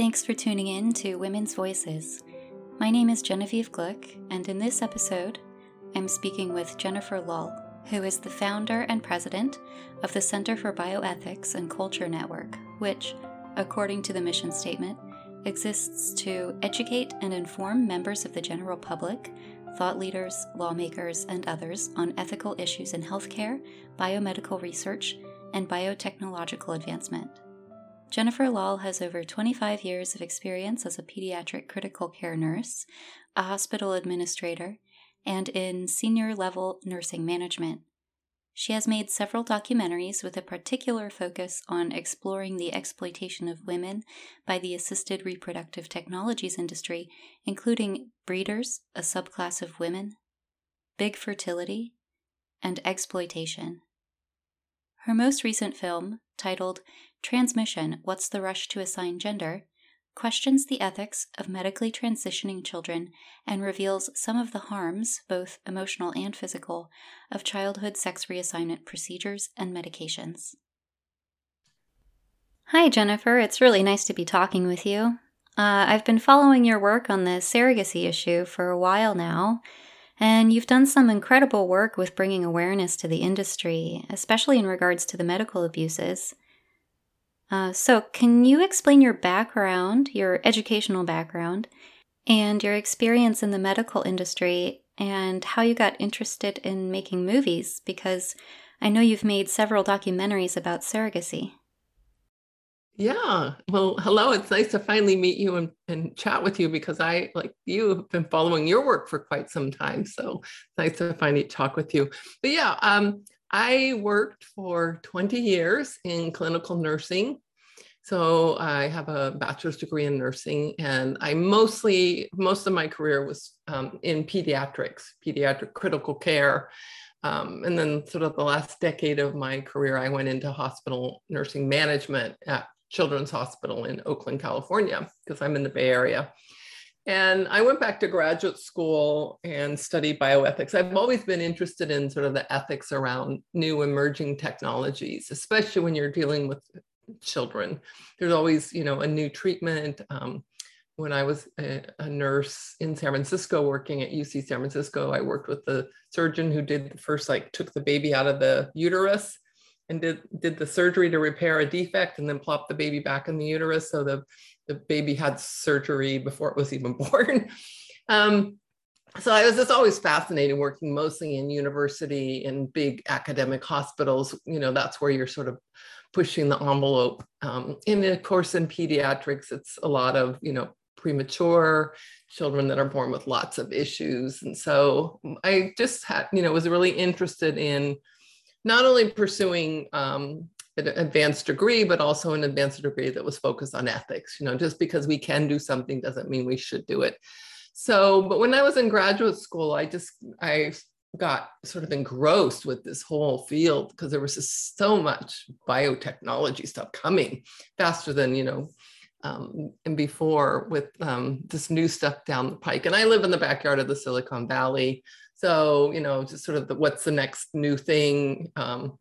Thanks for tuning in to Women's Voices. My name is Genevieve Gluck, and in this episode, I'm speaking with Jennifer Lahl, who is the founder and president of the Center for Bioethics and Culture Network, which, according to the mission statement, exists to educate and inform members of the general public, thought leaders, lawmakers, and others on ethical issues in healthcare, biomedical research, and biotechnological advancement. Jennifer Lahl has over 25 years of experience as a pediatric critical care nurse, a hospital administrator, and in senior level nursing management. She has made several documentaries with a particular focus on exploring the exploitation of women by the assisted reproductive technologies industry, including Breeders, a subclass of women, Big Fertility, and Eggsploitation. Her most recent film, titled Trans Mission What's the Rush to Assign Gender, questions the ethics of medically transitioning children and reveals some of the harms, both emotional and physical, of childhood sex reassignment procedures and medications. Hi, Jennifer. It's really nice to be talking with you. Uh, I've been following your work on the surrogacy issue for a while now, and you've done some incredible work with bringing awareness to the industry, especially in regards to the medical abuses. Uh, so, can you explain your background, your educational background, and your experience in the medical industry and how you got interested in making movies? Because I know you've made several documentaries about surrogacy. Yeah. Well, hello. It's nice to finally meet you and, and chat with you because I, like you, have been following your work for quite some time. So nice to finally talk with you. But yeah, um, I worked for 20 years in clinical nursing. So I have a bachelor's degree in nursing, and I mostly, most of my career was um, in pediatrics, pediatric critical care. Um, and then, sort of the last decade of my career, I went into hospital nursing management at Children's Hospital in Oakland, California, because I'm in the Bay Area. And I went back to graduate school and studied bioethics. I've always been interested in sort of the ethics around new emerging technologies, especially when you're dealing with children. There's always, you know, a new treatment. Um, when I was a, a, nurse in San Francisco working at UC San Francisco, I worked with the surgeon who did the first, like, took the baby out of the uterus and did, did the surgery to repair a defect and then plopped the baby back in the uterus. So the the baby had surgery before it was even born. um, so I was just always fascinated working mostly in university and big academic hospitals. You know, that's where you're sort of pushing the envelope. Um, and of course, in pediatrics, it's a lot of, you know, premature children that are born with lots of issues. And so I just had, you know, was really interested in not only pursuing um, an advanced degree, but also an advanced degree that was focused on ethics. You know, just because we can do something doesn't mean we should do it. So, but when I was in graduate school, I just I got sort of engrossed with this whole field because there was just so much biotechnology stuff coming faster than you know um, and before with um, this new stuff down the pike. And I live in the backyard of the Silicon Valley, so you know just sort of the, what's the next new thing. Um,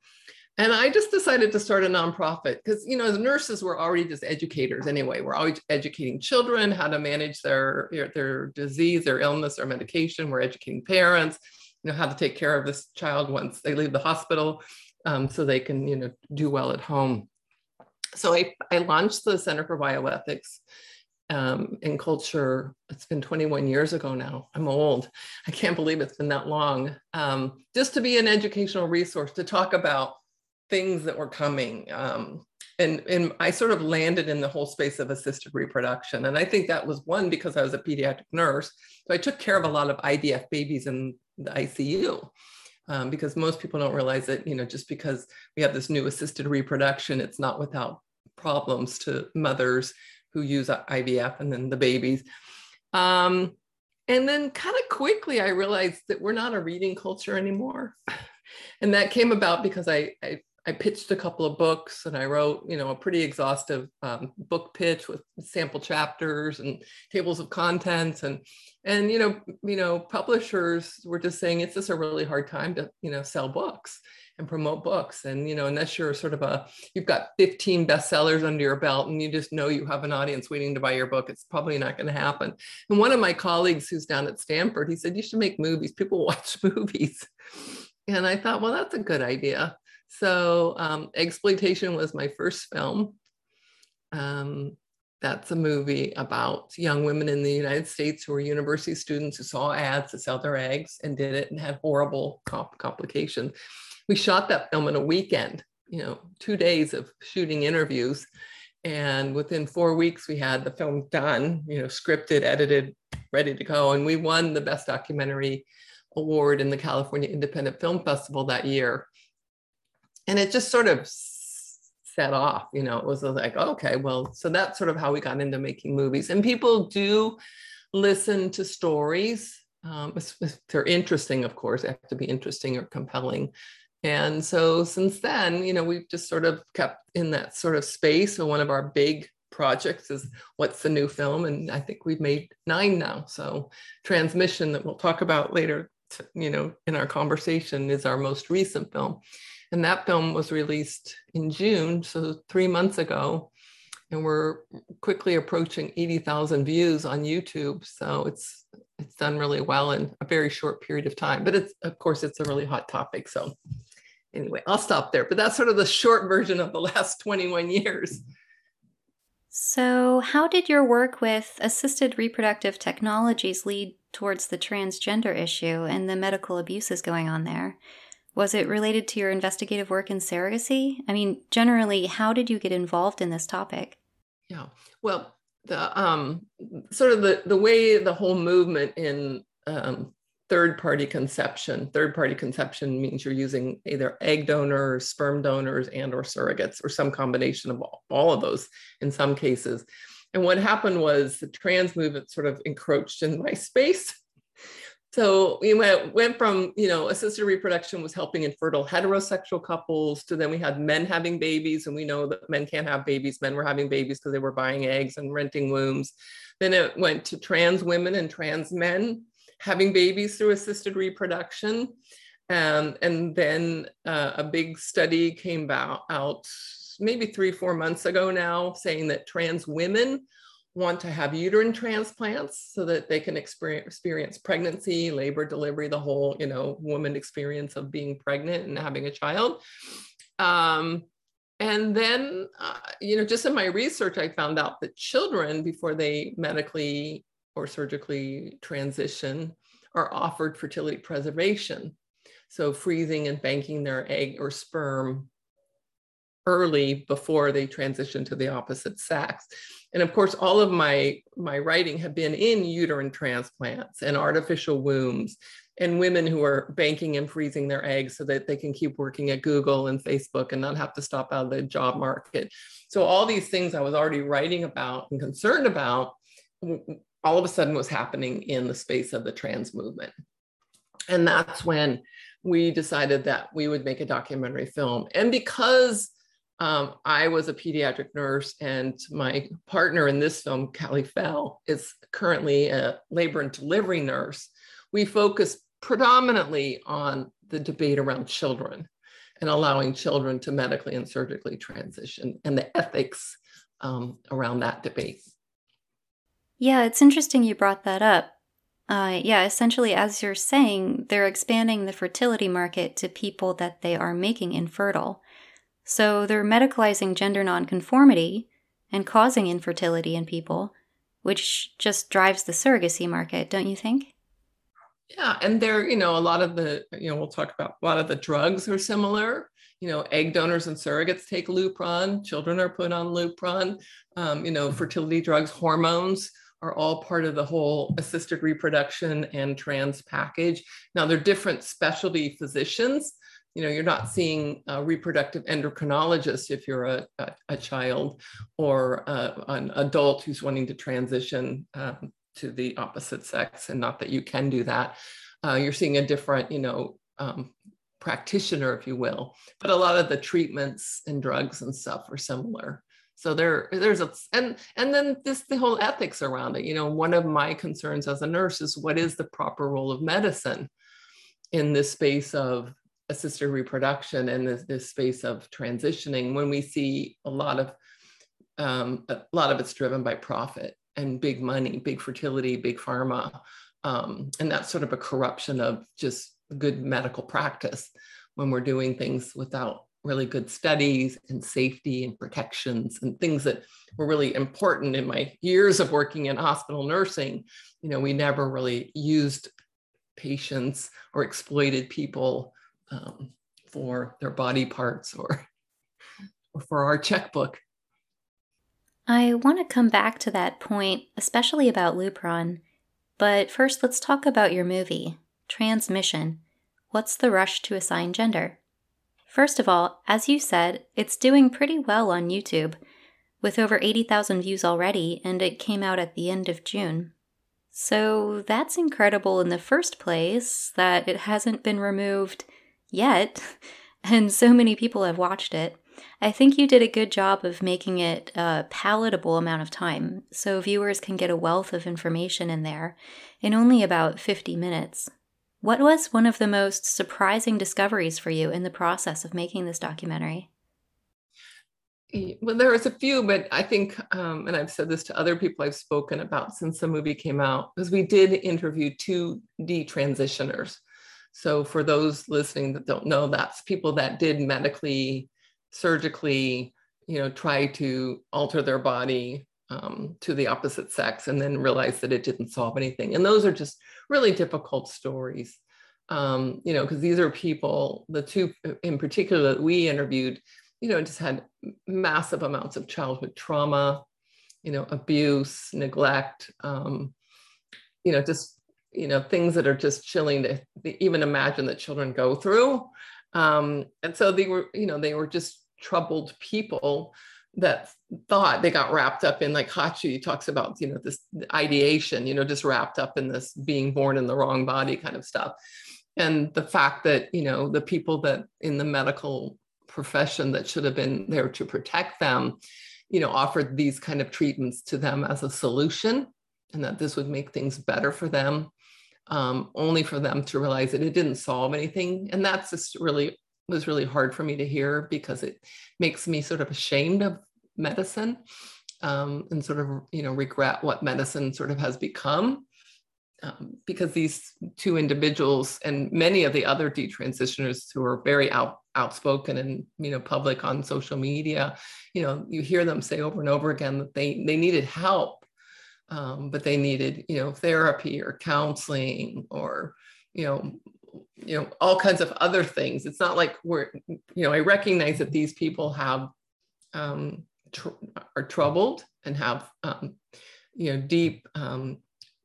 and I just decided to start a nonprofit because, you know, the nurses were already just educators anyway. We're always educating children how to manage their, their disease, their illness, their medication. We're educating parents, you know, how to take care of this child once they leave the hospital um, so they can, you know, do well at home. So I, I launched the Center for Bioethics um, in culture. It's been 21 years ago now. I'm old. I can't believe it's been that long. Um, just to be an educational resource to talk about things that were coming. Um, and, and I sort of landed in the whole space of assisted reproduction. And I think that was one because I was a pediatric nurse. So I took care of a lot of IVF babies in the ICU. Um, because most people don't realize that, you know, just because we have this new assisted reproduction, it's not without problems to mothers who use IVF and then the babies. Um, and then kind of quickly, I realized that we're not a reading culture anymore. And that came about because I, I I pitched a couple of books and I wrote, you know, a pretty exhaustive um, book pitch with sample chapters and tables of contents and and you know, you know, publishers were just saying it's just a really hard time to, you know, sell books. and promote books. And, you know, unless you're sort of a, you've got 15 bestsellers under your belt and you just know you have an audience waiting to buy your book, it's probably not going to happen. And one of my colleagues who's down at Stanford, he said, you should make movies. People watch movies. And I thought, well, that's a good idea. So, um, Eggsploitation was my first film. Um, that's a movie about young women in the United States who were university students who saw ads to sell their eggs and did it and had horrible comp- complications we shot that film in a weekend, you know, two days of shooting interviews. And within four weeks, we had the film done, you know, scripted, edited, ready to go. And we won the Best Documentary Award in the California Independent Film Festival that year. And it just sort of set off, you know, it was like, okay, well, so that's sort of how we got into making movies. And people do listen to stories. Um, they're interesting, of course, they have to be interesting or compelling and so since then, you know, we've just sort of kept in that sort of space. So one of our big projects is what's the new film? And I think we've made nine now. So Trans Mission that we'll talk about later, you know, in our conversation is our most recent film. And that film was released in June, so three months ago. And we're quickly approaching 80,000 views on YouTube. So it's it's done really well in a very short period of time. But it's of course it's a really hot topic. So anyway, I'll stop there. But that's sort of the short version of the last 21 years. So, how did your work with assisted reproductive technologies lead towards the transgender issue and the medical abuses going on there? Was it related to your investigative work in surrogacy? I mean, generally, how did you get involved in this topic? Yeah, well, the um, sort of the the way the whole movement in um, third party conception. Third party conception means you're using either egg donors, sperm donors, and or surrogates, or some combination of all, all of those in some cases. And what happened was the trans movement sort of encroached in my space. So we went, went from, you know, assisted reproduction was helping infertile heterosexual couples to then we had men having babies. And we know that men can't have babies. Men were having babies because they were buying eggs and renting wombs. Then it went to trans women and trans men having babies through assisted reproduction. Um, and then uh, a big study came out, out maybe three, four months ago now, saying that trans women want to have uterine transplants so that they can experience, pregnancy, labor, delivery, the whole, you know, woman experience of being pregnant and having a child. Um, and then, uh, you know, just in my research, I found out that children, before they medically or surgically transition are offered fertility preservation. So freezing and banking their egg or sperm early before they transition to the opposite sex. And of course, all of my, my writing have been in uterine transplants and artificial wombs and women who are banking and freezing their eggs so that they can keep working at Google and Facebook and not have to stop out of the job market. So all these things I was already writing about and concerned about all of a sudden was happening in the space of the trans movement. And that's when we decided that we would make a documentary film. And because um, I was a pediatric nurse and my partner in this film, Kallie Fell, is currently a labor and delivery nurse, we focus predominantly on the debate around children and allowing children to medically and surgically transition and the ethics um, around that debate. Yeah, it's interesting you brought that up. Uh, yeah, essentially, as you're saying, they're expanding the fertility market to people that they are making infertile. So they're medicalizing gender nonconformity and causing infertility in people, which just drives the surrogacy market, don't you think? Yeah, and there, you know, a lot of the, you know, we'll talk about a lot of the drugs are similar. You know, egg donors and surrogates take Lupron. Children are put on Lupron. Um, you know, fertility drugs, hormones are all part of the whole assisted reproduction and trans package. Now, they're different specialty physicians. You know, you're not seeing a reproductive endocrinologist if you're a, a, a child or uh, an adult who's wanting to transition um, to the opposite sex, and not that you can do that. Uh, you're seeing a different, you know, um, practitioner, if you will. But a lot of the treatments and drugs and stuff are similar. So there, there's a and and then this the whole ethics around it. You know, one of my concerns as a nurse is what is the proper role of medicine in this space of assisted reproduction and this, this space of transitioning when we see a lot of um, a lot of it's driven by profit and big money, big fertility, big pharma. Um, and that's sort of a corruption of just good medical practice when we're doing things without really good studies and safety and protections and things that were really important in my years of working in hospital nursing. You know, we never really used patients or exploited people um, for their body parts or, or for our checkbook. I want to come back to that point, especially about Lupron. But first, let's talk about your movie, Trans Mission. What's the rush to assign gender? First of all, as you said, it's doing pretty well on YouTube, with over 80,000 views already, and it came out at the end of June. So that's incredible in the first place that it hasn't been removed yet, and so many people have watched it. I think you did a good job of making it a palatable amount of time so viewers can get a wealth of information in there in only about 50 minutes. What was one of the most surprising discoveries for you in the process of making this documentary? Well, there was a few, but I think, um, and I've said this to other people I've spoken about since the movie came out, because we did interview two detransitioners. So, for those listening that don't know, that's people that did medically surgically, you know, try to alter their body um, to the opposite sex and then realize that it didn't solve anything. And those are just really difficult stories. Um, you know, because these are people, the two in particular that we interviewed, you know, just had massive amounts of childhood trauma, you know, abuse, neglect, um, you know, just, you know, things that are just chilling to even imagine that children go through. Um, and so they were, you know, they were just troubled people that thought they got wrapped up in like Hacsi talks about, you know, this ideation, you know, just wrapped up in this being born in the wrong body kind of stuff. And the fact that, you know, the people that in the medical profession that should have been there to protect them, you know, offered these kind of treatments to them as a solution and that this would make things better for them um, only for them to realize that it didn't solve anything. And that's just really was really hard for me to hear because it makes me sort of ashamed of medicine um, and sort of you know regret what medicine sort of has become. Um, because these two individuals and many of the other detransitioners who are very out, outspoken and you know public on social media, you know, you hear them say over and over again that they they needed help um, but they needed you know therapy or counseling or you know you know all kinds of other things. It's not like we're you know i recognize that these people have um, tr- are troubled and have um, you know deep um,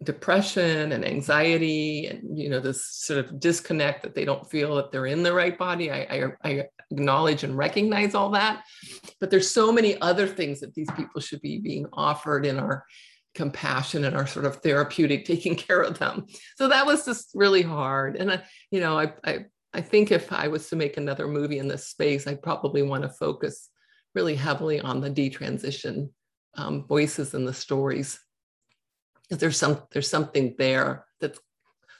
depression and anxiety and you know this sort of disconnect that they don't feel that they're in the right body. I, I, I acknowledge and recognize all that. But there's so many other things that these people should be being offered in our compassion and our sort of therapeutic taking care of them. So that was just really hard. And I, you know, I, I, I think if I was to make another movie in this space, I'd probably want to focus really heavily on the detransition um, voices and the stories. Because there's some there's something there that's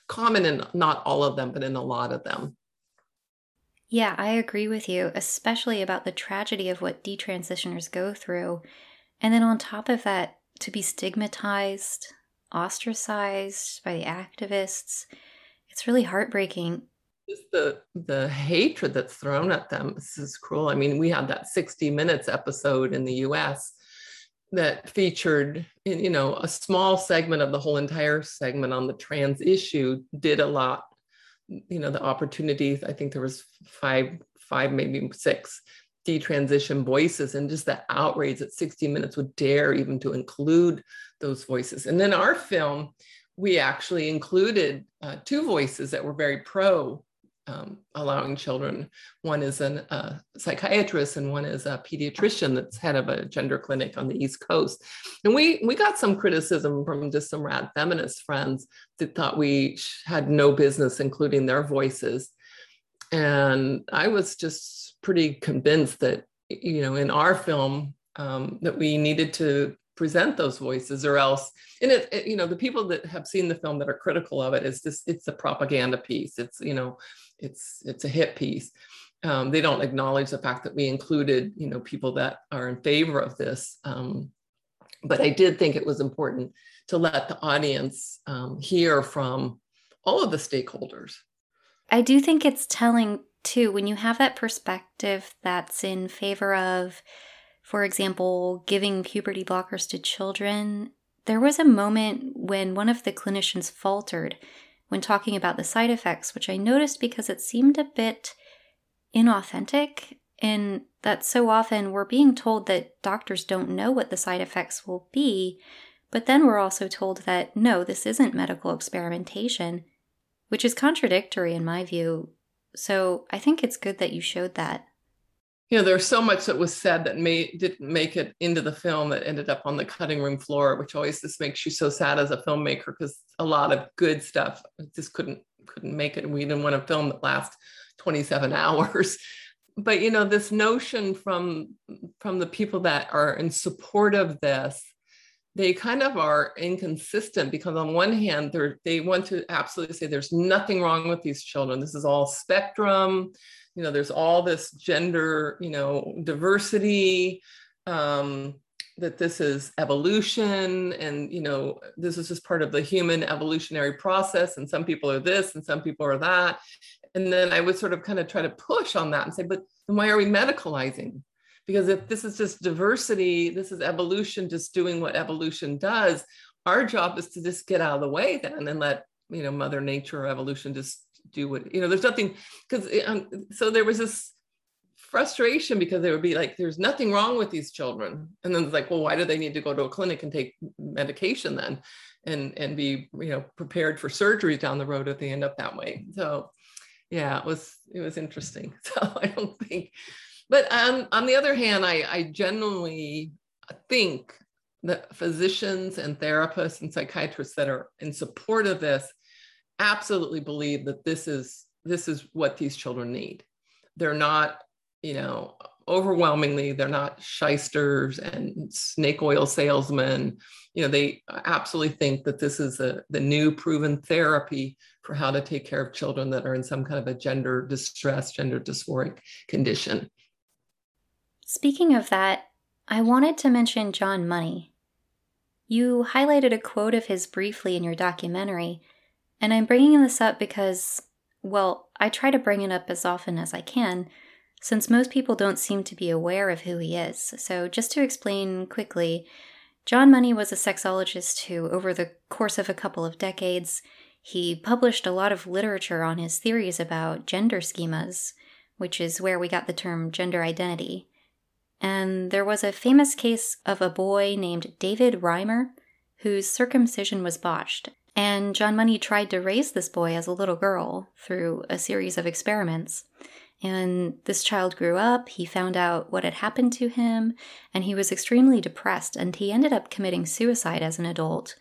common in not all of them, but in a lot of them. Yeah, I agree with you, especially about the tragedy of what detransitioners go through. And then on top of that, to be stigmatized, ostracized by the activists. It's really heartbreaking. Just the the hatred that's thrown at them. This is cruel. I mean, we had that 60 minutes episode in the US that featured you know a small segment of the whole entire segment on the trans issue did a lot you know the opportunities i think there was five five maybe six detransition voices and just the outrage that 60 Minutes would dare even to include those voices. And then our film, we actually included uh, two voices that were very pro um, allowing children. One is a uh, psychiatrist and one is a pediatrician that's head of a gender clinic on the East Coast. And we we got some criticism from just some rad feminist friends that thought we had no business including their voices. And I was just pretty convinced that you know in our film um, that we needed to present those voices or else and it, it, you know the people that have seen the film that are critical of it is this it's a propaganda piece it's you know it's it's a hit piece. Um, they don't acknowledge the fact that we included, you know, people that are in favor of this. Um, but I did think it was important to let the audience um, hear from all of the stakeholders. I do think it's telling too when you have that perspective that's in favor of, for example, giving puberty blockers to children. There was a moment when one of the clinicians faltered when talking about the side effects, which I noticed because it seemed a bit inauthentic in that so often we're being told that doctors don't know what the side effects will be, but then we're also told that no, this isn't medical experimentation, which is contradictory in my view. So I think it's good that you showed that. You know, there's so much that was said that may didn't make it into the film that ended up on the cutting room floor, which always just makes you so sad as a filmmaker because a lot of good stuff just couldn't couldn't make it. We didn't want a film that lasts 27 hours but you know this notion from from the people that are in support of this they kind of are inconsistent because on one hand they want to absolutely say there's nothing wrong with these children. This is all spectrum. You know there's all this gender you know diversity um, that this is evolution and you know this is just part of the human evolutionary process. And some people are this and some people are that. And then I would sort of kind of try to push on that and say, but then why are we medicalizing? Because if this is just diversity, this is evolution just doing what evolution does, our job is to just get out of the way then and let, you know, Mother Nature or evolution just do what, you know, there's nothing, because um, so there was this frustration because they would be like, there's nothing wrong with these children. And then it's like, well, why do they need to go to a clinic and take medication then? And, and be you know prepared for surgery down the road if they end up that way so yeah, it was it was interesting. So I don't think, but um, on the other hand, I, I genuinely think that physicians and therapists and psychiatrists that are in support of this absolutely believe that this is this is what these children need. They're not, you know, overwhelmingly they're not shysters and snake oil salesmen you know they absolutely think that this is a, the new proven therapy for how to take care of children that are in some kind of a gender distress gender dysphoric condition speaking of that i wanted to mention john money you highlighted a quote of his briefly in your documentary and i'm bringing this up because well i try to bring it up as often as i can since most people don't seem to be aware of who he is. So, just to explain quickly, John Money was a sexologist who, over the course of a couple of decades, he published a lot of literature on his theories about gender schemas, which is where we got the term gender identity. And there was a famous case of a boy named David Reimer whose circumcision was botched. And John Money tried to raise this boy as a little girl through a series of experiments. And this child grew up, he found out what had happened to him, and he was extremely depressed, and he ended up committing suicide as an adult.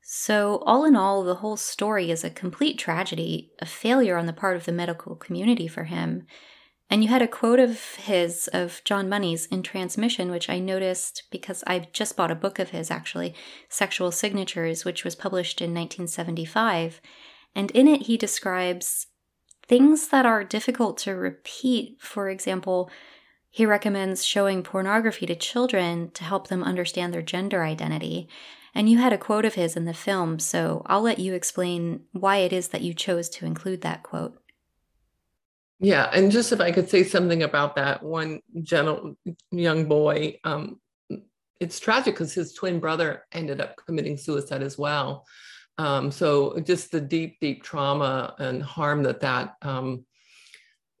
So, all in all, the whole story is a complete tragedy, a failure on the part of the medical community for him. And you had a quote of his, of John Money's, in Trans Mission, which I noticed because I just bought a book of his, actually, Sexual Signatures, which was published in 1975. And in it, he describes things that are difficult to repeat. For example, he recommends showing pornography to children to help them understand their gender identity. And you had a quote of his in the film, so I'll let you explain why it is that you chose to include that quote. Yeah, and just if I could say something about that one gentle young boy, um, it's tragic because his twin brother ended up committing suicide as well. Um, so just the deep, deep trauma and harm that that, um,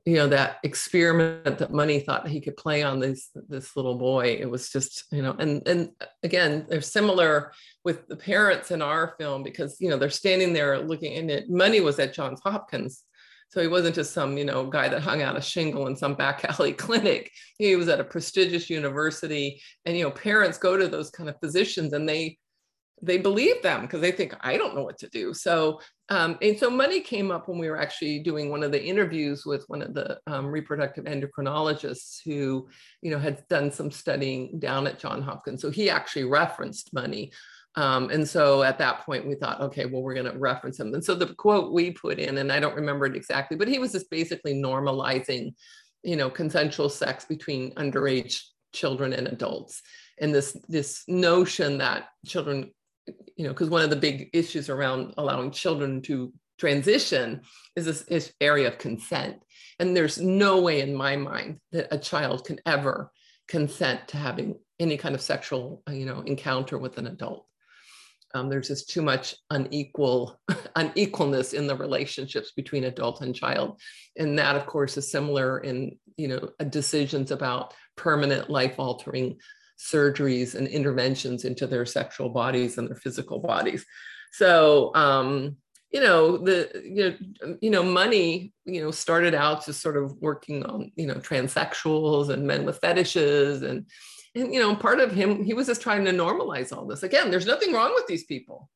you know, that experiment that Money thought he could play on this this little boy. It was just, you know, and and again, they're similar with the parents in our film because you know they're standing there looking, and it. Money was at Johns Hopkins, so he wasn't just some, you know, guy that hung out a shingle in some back alley clinic. He was at a prestigious university, and you know, parents go to those kind of physicians, and they they believe them because they think I don't know what to do. So um, and so money came up when we were actually doing one of the interviews with one of the um, reproductive endocrinologists who, you know, had done some studying down at John Hopkins. So he actually referenced money. Um, and so at that point, we thought, okay, well, we're going to reference him. And so the quote we put in, and I don't remember it exactly, but he was just basically normalizing, you know, consensual sex between underage children and adults, and this this notion that children, you know, because one of the big issues around allowing children to transition is this, this area of consent, and there's no way in my mind that a child can ever consent to having any kind of sexual, you know, encounter with an adult um, there's just too much unequal unequalness in the relationships between adult and child. And that of course is similar in you know decisions about permanent life altering surgeries and interventions into their sexual bodies and their physical bodies. So um, you know the you know you know money you know started out just sort of working on you know transsexuals and men with fetishes and and you know part of him he was just trying to normalize all this. Again there's nothing wrong with these people.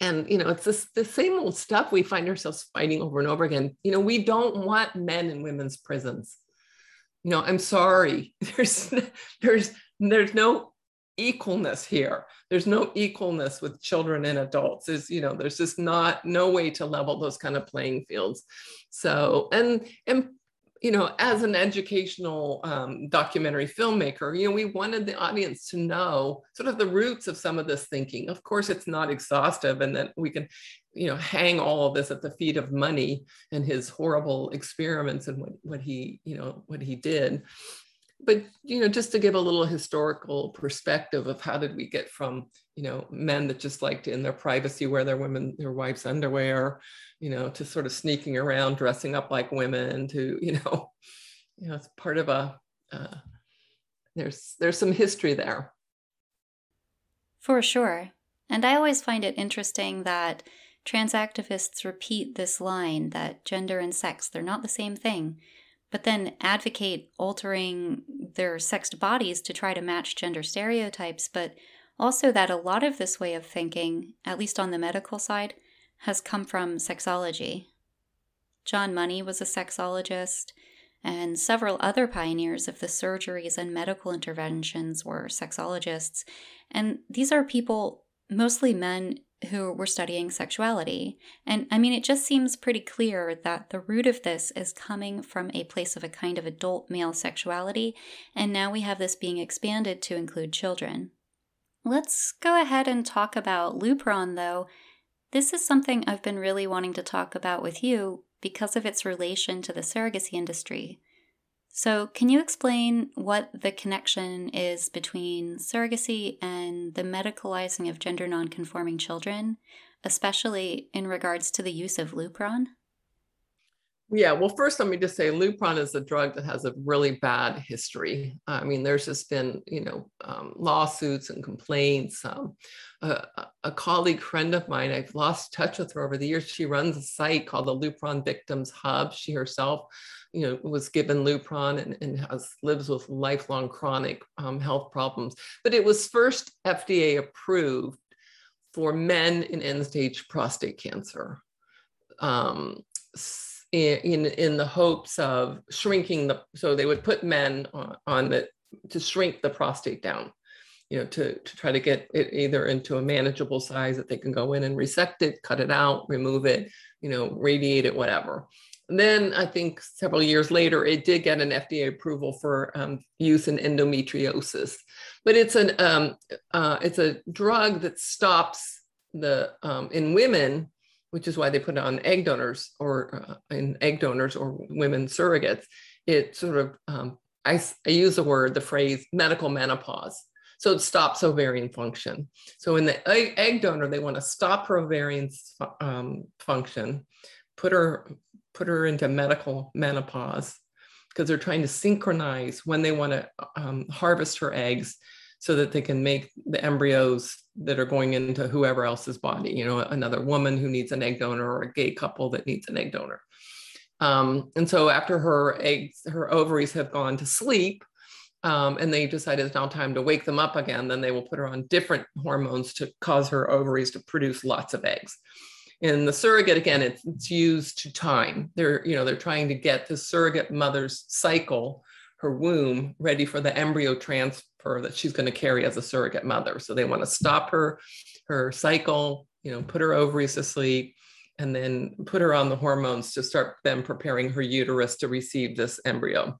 And you know it's this the same old stuff we find ourselves fighting over and over again. You know we don't want men in women's prisons. You know i'm sorry. There's there's there's no equalness here. There's no equalness with children and adults. There's you know there's just not no way to level those kind of playing fields. So and and you know, as an educational um, documentary filmmaker, you know, we wanted the audience to know sort of the roots of some of this thinking. Of course, it's not exhaustive, and that we can, you know, hang all of this at the feet of money and his horrible experiments and what, what he, you know, what he did. But you know, just to give a little historical perspective of how did we get from, you know, men that just liked in their privacy wear their women, their wives' underwear, you know, to sort of sneaking around, dressing up like women, to you know, you know, it's part of a. Uh, there's there's some history there. For sure, and I always find it interesting that trans activists repeat this line that gender and sex they're not the same thing, but then advocate altering their sexed bodies to try to match gender stereotypes, but also that a lot of this way of thinking, at least on the medical side, has come from sexology. John Money was a sexologist, and several other pioneers of the surgeries and medical interventions were sexologists. And these are people, mostly men, who were studying sexuality. And I mean, it just seems pretty clear that the root of this is coming from a place of a kind of adult male sexuality, and now we have this being expanded to include children. Let's go ahead and talk about Lupron, though, this is something I've been really wanting to talk about with you because of its relation to the surrogacy industry. So, can you explain what the connection is between surrogacy and the medicalizing of gender nonconforming children, especially in regards to the use of Lupron? Yeah, well, first, let me just say Lupron is a drug that has a really bad history. I mean, there's just been, you know, um, lawsuits and complaints. Um, a, a, colleague friend of mine, I've lost touch with her over the years. She runs a site called the Lupron Victims Hub. She herself, you know, was given Lupron and, and has lives with lifelong chronic um, health problems. But it was first FDA approved for men in end-stage prostate cancer. Um, in, in, the hopes of shrinking the, so they would put men on, on the, to shrink the prostate down, you know, to, to try to get it either into a manageable size that they can go in and resect it, cut it out, remove it, you know, radiate it, whatever. And then I think several years later, it did get an FDA approval for um, use in endometriosis, but it's an um, uh, it's a drug that stops the um, in women which is why they put it on egg donors or uh, in egg donors or women surrogates. It sort of, um, I, I use the word, the phrase medical menopause. So it stops ovarian function. So in the egg, egg donor, they want to stop her ovarian um, function, put her put her into medical menopause because they're trying to synchronize when they want to um, harvest her eggs so that they can make the embryos that are going into whoever else's body, you know, another woman who needs an egg donor or a gay couple that needs an egg donor. Um, and so after her eggs, her ovaries have gone to sleep, um, and they decide it's now time to wake them up again, then they will put her on different hormones to cause her ovaries to produce lots of eggs. In the surrogate, again, it's, it's used to time. They're, you know, they're trying to get the surrogate mother's cycle her womb ready for the embryo transfer that she's going to carry as a surrogate mother. So they want to stop her her cycle, you know, put her ovaries to sleep, and then put her on the hormones to start them preparing her uterus to receive this embryo.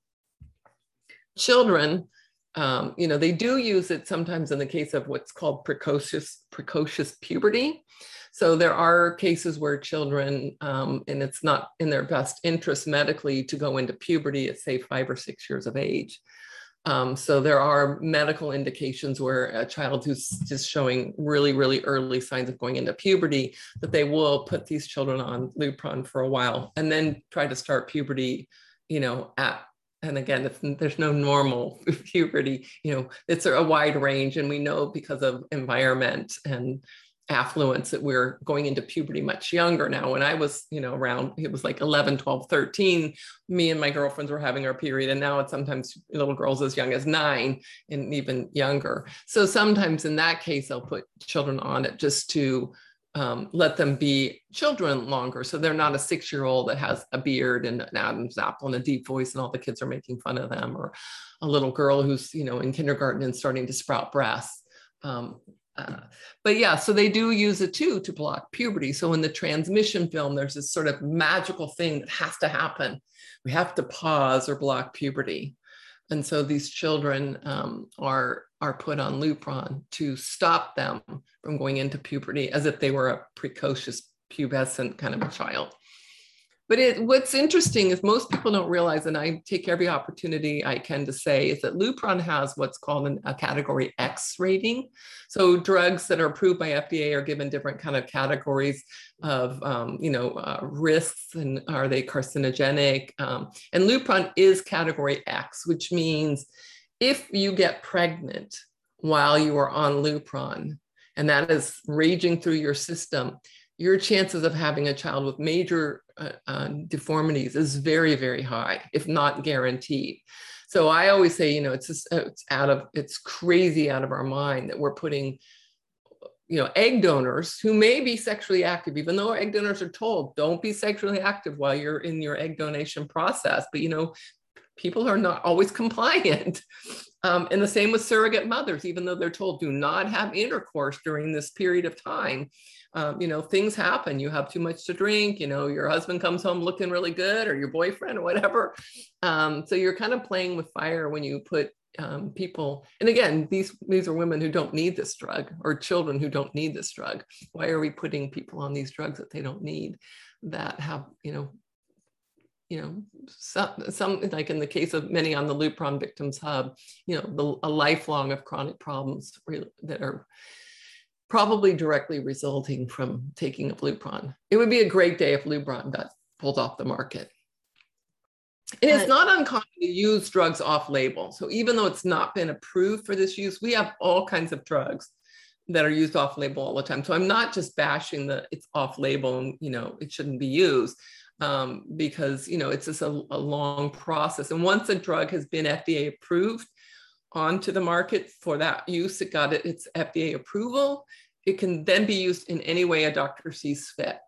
Children, um, you know, they do use it sometimes in the case of what's called precocious precocious puberty. So there are cases where children, um, and it's not in their best interest medically to go into puberty at say five or six years of age. Um, so there are medical indications where a child who's just showing really, really early signs of going into puberty, that they will put these children on Lupron for a while and then try to start puberty, you know, at and again, there's no normal puberty, you know, it's a wide range. And we know because of environment and affluence that we're going into puberty much younger now. When i was you know around it was like 11 12 13 me and my girlfriends were having our period and now it's sometimes little girls as young as nine and even younger. So sometimes in that case i'll put children on it just to um, let them be children longer. So they're not a six year old that has a beard and an adam's apple and a deep voice and all the kids are making fun of them or a little girl who's you know in kindergarten and starting to sprout breasts. Um, uh, but yeah, so they do use it too to block puberty. So in the Trans Mission film, there's this sort of magical thing that has to happen. We have to pause or block puberty. And so these children um, are, are put on Lupron to stop them from going into puberty as if they were a precocious pubescent kind of a child. But it, what's interesting is most people don't realize, and I take every opportunity I can to say, is that Lupron has what's called an, a category X rating. So drugs that are approved by FDA are given different kind of categories of, um, you know, uh, risks and are they carcinogenic? Um, and Lupron is category X, which means if you get pregnant while you are on Lupron, and that is raging through your system, your chances of having a child with major uh, uh, deformities is very, very high, if not guaranteed. So I always say, you know, it's just, it's out of it's crazy out of our mind that we're putting, you know, egg donors who may be sexually active, even though egg donors are told don't be sexually active while you're in your egg donation process. But you know, people are not always compliant. Um, and the same with surrogate mothers, even though they're told do not have intercourse during this period of time um, you know, things happen. You have too much to drink, you know, your husband comes home looking really good or your boyfriend or whatever. Um, so you're kind of playing with fire when you put um, people, and again, these, these are women who don't need this drug or children who don't need this drug. Why are we putting people on these drugs that they don't need that have, you know, you know, some, some like in the case of many on the Lupron Victims Hub, you know, the, a lifelong of chronic problems that are probably directly resulting from taking of Lupron. It would be a great day if Lupron got pulled off the market. And it's not uncommon to use drugs off label. So even though it's not been approved for this use, we have all kinds of drugs that are used off label all the time. So I'm not just bashing the it's off label and you know it shouldn't be used um, because you know it's just a, a long process. And once a drug has been FDA approved, onto the market for that use. It got its FDA approval. It can then be used in any way a doctor sees fit.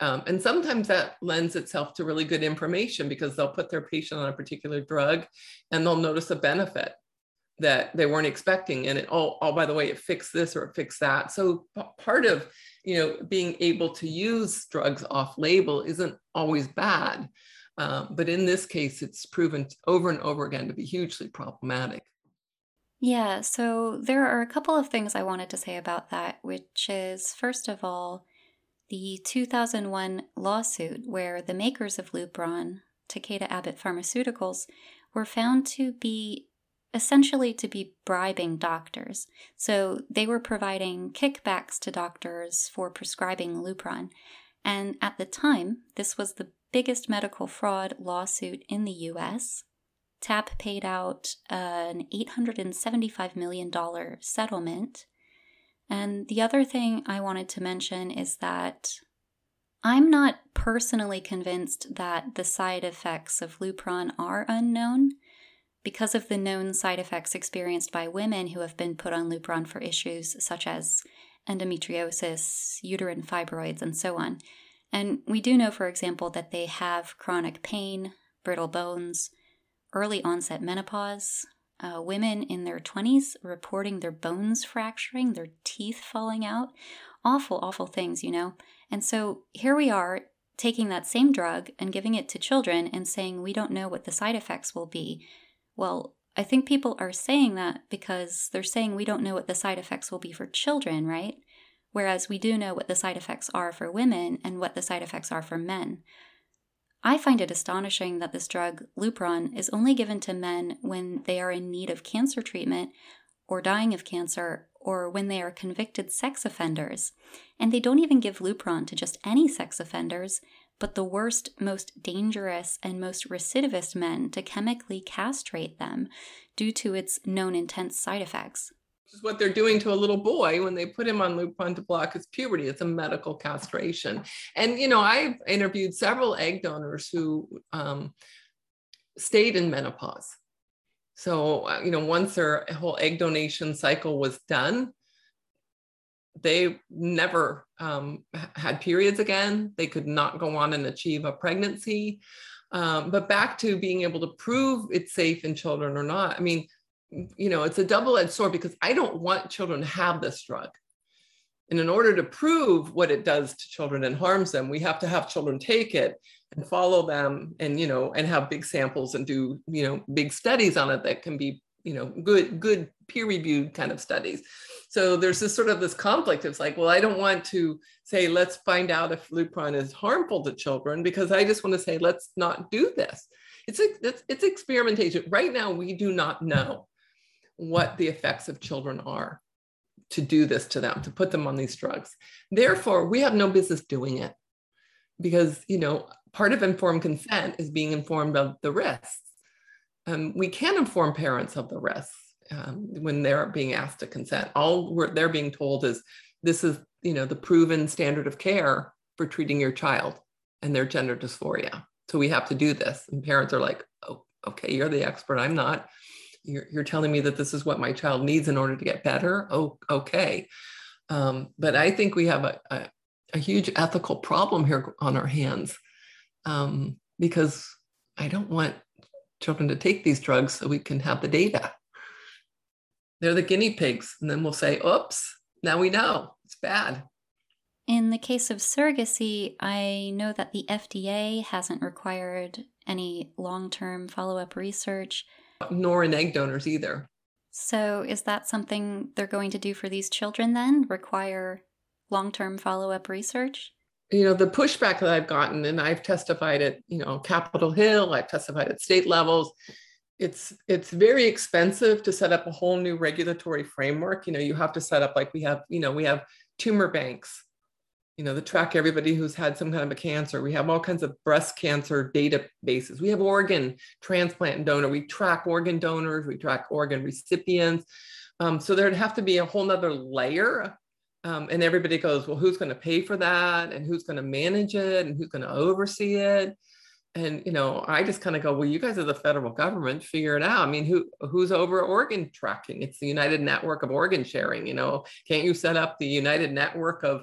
Um, and sometimes that lends itself to really good information because they'll put their patient on a particular drug and they'll notice a benefit that they weren't expecting. And it, oh, oh, by the way, it fixed this or it fixed that. So part of, you know, being able to use drugs off label isn't always bad. Um, but in this case, it's proven over and over again to be hugely problematic. Yeah, so there are a couple of things I wanted to say about that, which is first of all, the 2001 lawsuit where the makers of Lupron, Takeda Abbott Pharmaceuticals, were found to be essentially to be bribing doctors. So they were providing kickbacks to doctors for prescribing Lupron. And at the time, this was the biggest medical fraud lawsuit in the US. TAP paid out an $875 million settlement. And the other thing I wanted to mention is that I'm not personally convinced that the side effects of Lupron are unknown because of the known side effects experienced by women who have been put on Lupron for issues such as endometriosis, uterine fibroids, and so on. And we do know, for example, that they have chronic pain, brittle bones, early onset menopause, uh, women in their 20s reporting their bones fracturing, their teeth falling out. Awful, awful things, you know? And so here we are taking that same drug and giving it to children and saying we don't know what the side effects will be. Well, I think people are saying that because they're saying we don't know what the side effects will be for children, right? Whereas we do know what the side effects are for women and what the side effects are for men. I find it astonishing that this drug, Lupron, is only given to men when they are in need of cancer treatment or dying of cancer or when they are convicted sex offenders. And they don't even give Lupron to just any sex offenders, but the worst, most dangerous, and most recidivist men to chemically castrate them due to its known intense side effects is what they're doing to a little boy when they put him on Lupron to block his puberty. It's a medical castration. And, you know, I've interviewed several egg donors who um, stayed in menopause. So, uh, you know, once their whole egg donation cycle was done, they never um, had periods again. They could not go on and achieve a pregnancy. Um, but back to being able to prove it's safe in children or not. I mean, you know, it's a double edged sword because I don't want children to have this drug. And in order to prove what it does to children and harms them, we have to have children take it and follow them and, you know, and have big samples and do, you know, big studies on it that can be, you know, good, good peer reviewed kind of studies. So there's this sort of this conflict. It's like, well, I don't want to say, let's find out if Lupron is harmful to children because I just want to say, let's not do this. It's, it's, it's experimentation. Right now, we do not know what the effects of children are to do this to them, to put them on these drugs. Therefore, we have no business doing it because, you know, part of informed consent is being informed of the risks. Um, we can inform parents of the risks um, when they're being asked to consent. All they're being told is this is, you know, the proven standard of care for treating your child and their gender dysphoria. So we have to do this. And parents are like, oh, okay, you're the expert. I'm not you're, you're telling me that this is what my child needs in order to get better? Oh okay. Um, but i think we have a, a, a, huge ethical problem here on our hands um, because i don't want children to take these drugs so we can have the data. They're the guinea pigs and then we'll say oops now we know. It's bad. In the case of surrogacy, I know that the FDA hasn't required any long term follow up research nor in egg donors either. So, is that something they're going to do for these children then? Require long term follow up research? You know, the pushback that I've gotten, and I've testified at, you know, Capitol Hill, I've testified at state levels. It's it's very expensive to set up a whole new regulatory framework. You know, you have to set up like we have, you know, we have tumor banks you know, the track everybody who's had some kind of a cancer. We have all kinds of breast cancer databases. We have organ transplant donor. We track organ donors. We track organ recipients. Um, so there'd have to be a whole nother layer. Um, and everybody goes, well, who's going to pay for that? And who's going to manage it? And who's going to oversee it? And you know, I just kind of go, well, you guys are the federal government, figure it out. I mean, who who's over organ tracking? It's the United Network of Organ Sharing. You know, can't you set up the United Network of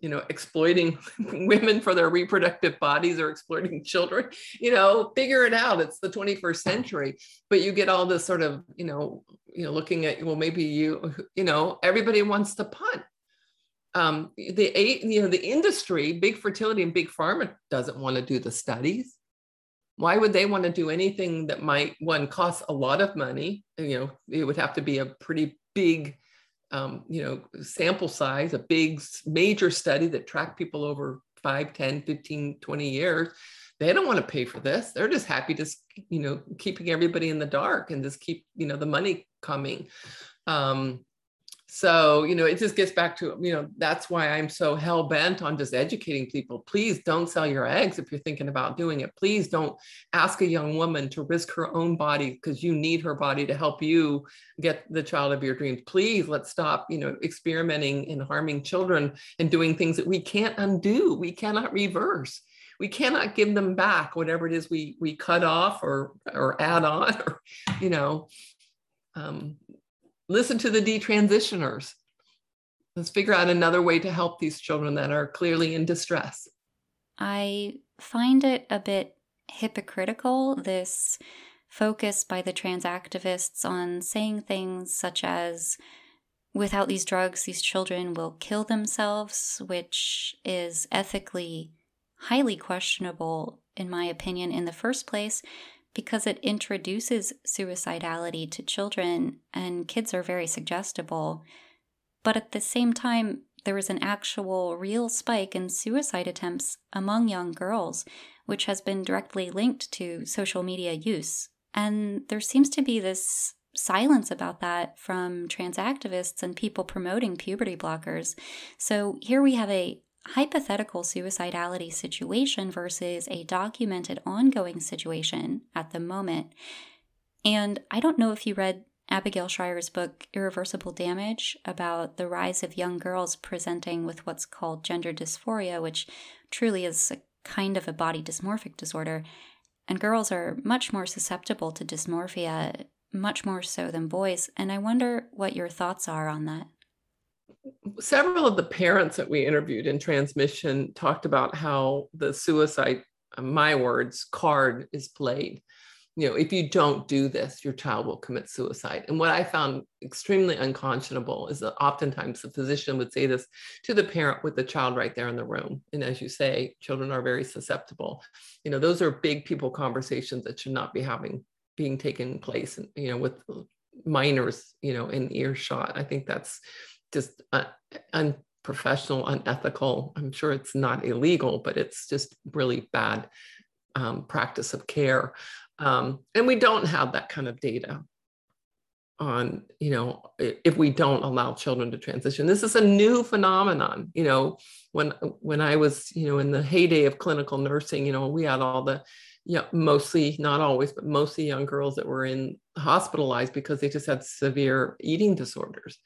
you know exploiting women for their reproductive bodies or exploiting children you know figure it out. It's the 21st century. But you get all this sort of you know you know looking at well maybe you you know everybody wants to punt. Um the eight you know the industry big fertility and big pharma doesn't want to do the studies. Why would they want to do anything that might one cost a lot of money? You know it would have to be a pretty big um, you know, sample size, a big major study that tracked people over 5, 10, 15, 20 years. They don't want to pay for this. They're just happy to, you know, keeping everybody in the dark and just keep, you know, the money coming. Um, so you know it just gets back to you know that's why i'm so hell bent on just educating people. Please don't sell your eggs if you're thinking about doing it. Please don't ask a young woman to risk her own body because you need her body to help you get the child of your dreams. Please let's stop you know experimenting and harming children and doing things that we can't undo we cannot reverse. We cannot give them back whatever it is we we cut off or or add on or you know um, listen to the detransitioners. Let's figure out another way to help these children that are clearly in distress. I find it a bit hypocritical, this focus by the trans activists on saying things such as, without these drugs, these children will kill themselves, which is ethically highly questionable, in my opinion, in the first place, because it introduces suicidality to children, and kids are very suggestible. But at the same time, there was an actual real spike in suicide attempts among young girls, which has been directly linked to social media use. And there seems to be this silence about that from trans activists and people promoting puberty blockers. So here we have a hypothetical suicidality situation versus a documented ongoing situation at the moment. And I don't know if you read Abigail Shrier's book, Irreversible Damage, about the rise of young girls presenting with what's called gender dysphoria, which truly is a kind of a body dysmorphic disorder. And girls are much more susceptible to dysmorphia, much more so than boys. And I wonder what your thoughts are on that. Several of the parents that we interviewed in Trans Mission talked about how the suicide, uh, my words, card is played you know, if you don't do this, your child will commit suicide. And what I found extremely unconscionable is that oftentimes the physician would say this to the parent with the child right there in the room. And as you say, children are very susceptible. You know, those are big people conversations that should not be having being taken place, you know, with minors, you know, in earshot. I think that's just uh, unprofessional, unethical. I'm sure it's not illegal, but it's just really bad um, practice of care. Um, and we don't have that kind of data on, you know, if we don't allow children to transition. This is a new phenomenon. You know, when when I was, you know, in the heyday of clinical nursing, you know, we had all the yeah, mostly, not always, but mostly young girls that were in hospitalized because they just had severe eating disorders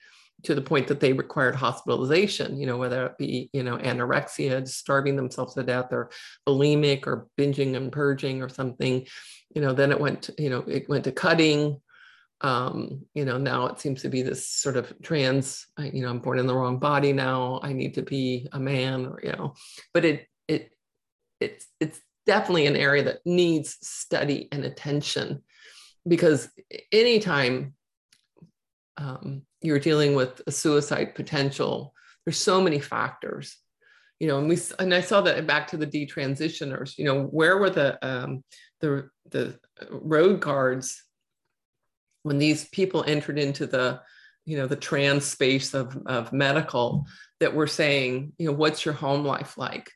to the point that they required hospitalization, you know, whether it be, you know, anorexia, starving themselves to death or bulimic or binging and purging or something you know, then it went, to, you know, it went to cutting. Um, you know, now it seems to be this sort of trans, you know, I'm born in the wrong body now. I need to be a man, or you know, but it it it's it's definitely an area that needs study and attention because anytime um, you're dealing with a suicide potential, there's so many factors you know, and we and I saw that back to the detransitioners. You know, where were the um, the the road guards when these people entered into the you know the trans space of of medical that were saying, you know, what's your home life like?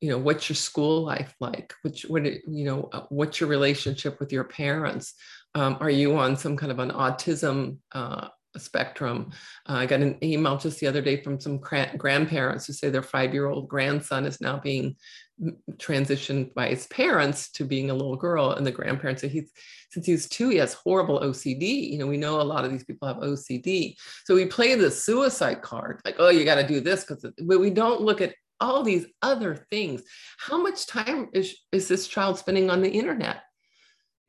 You know, what's your school life like? Which what you know, uh, what's your relationship with your parents? Um, are you on some kind of an autism uh, spectrum. Uh, I got an email just the other day from some grandparents who say their five year old grandson is now being transitioned by his parents to being a little girl. And the grandparents say he's, since he's two, he has horrible OCD. You know, we know a lot of these people have OCD. So we play the suicide card, like, oh, you got to do this, because, we don't look at all these other things. How much time is, is this child spending on the internet?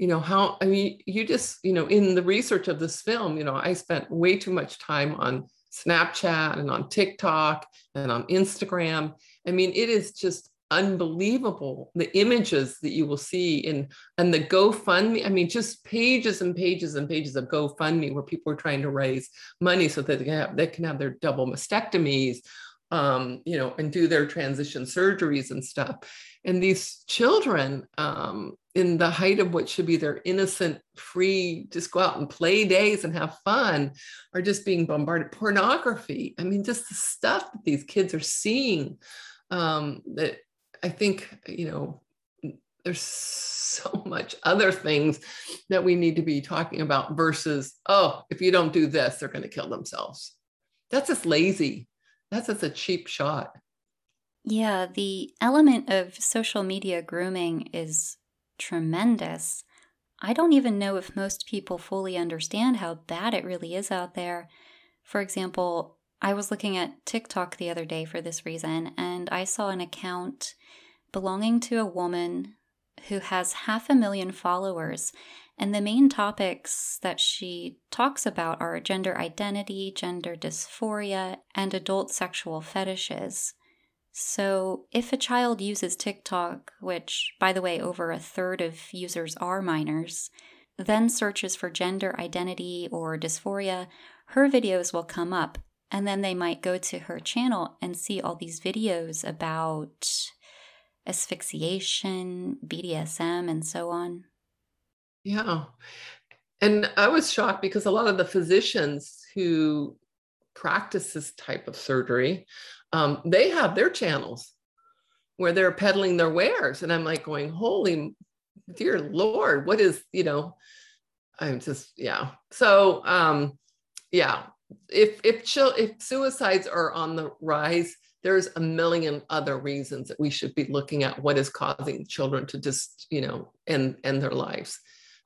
You know how i mean you just you know in the research of this film you know i spent way too much time on snapchat and on tiktok and on instagram. I mean it is just unbelievable the images that you will see in and the gofundme i mean just pages and pages and pages of gofundme where people are trying to raise money so that they can have, they can have their double mastectomies um, you know and do their transition surgeries and stuff and these children um, in the height of what should be their innocent, free, just go out and play days and have fun, are just being bombarded. Pornography. I mean, just the stuff that these kids are seeing. Um, that I think, you know, there's so much other things that we need to be talking about versus, oh, if you don't do this, they're going to kill themselves. That's just lazy. That's just a cheap shot. Yeah, the element of social media grooming is tremendous. I don't even know if most people fully understand how bad it really is out there. For example, I was looking at TikTok the other day for this reason, and I saw an account belonging to a woman who has half a million followers. And the main topics that she talks about are gender identity, gender dysphoria, and adult sexual fetishes. So, if a child uses TikTok, which, by the way, over a third of users are minors, then searches for gender identity or dysphoria, her videos will come up. And then they might go to her channel and see all these videos about asphyxiation, BDSM, and so on. Yeah. And I was shocked because a lot of the physicians who practice this type of surgery, um, they have their channels where they're peddling their wares. And I'm like going, holy dear Lord, what is, you know, I'm just, yeah. So um, yeah, if if chil- if suicides are on the rise, there's a million other reasons that we should be looking at what is causing children to just, you know, end end their lives.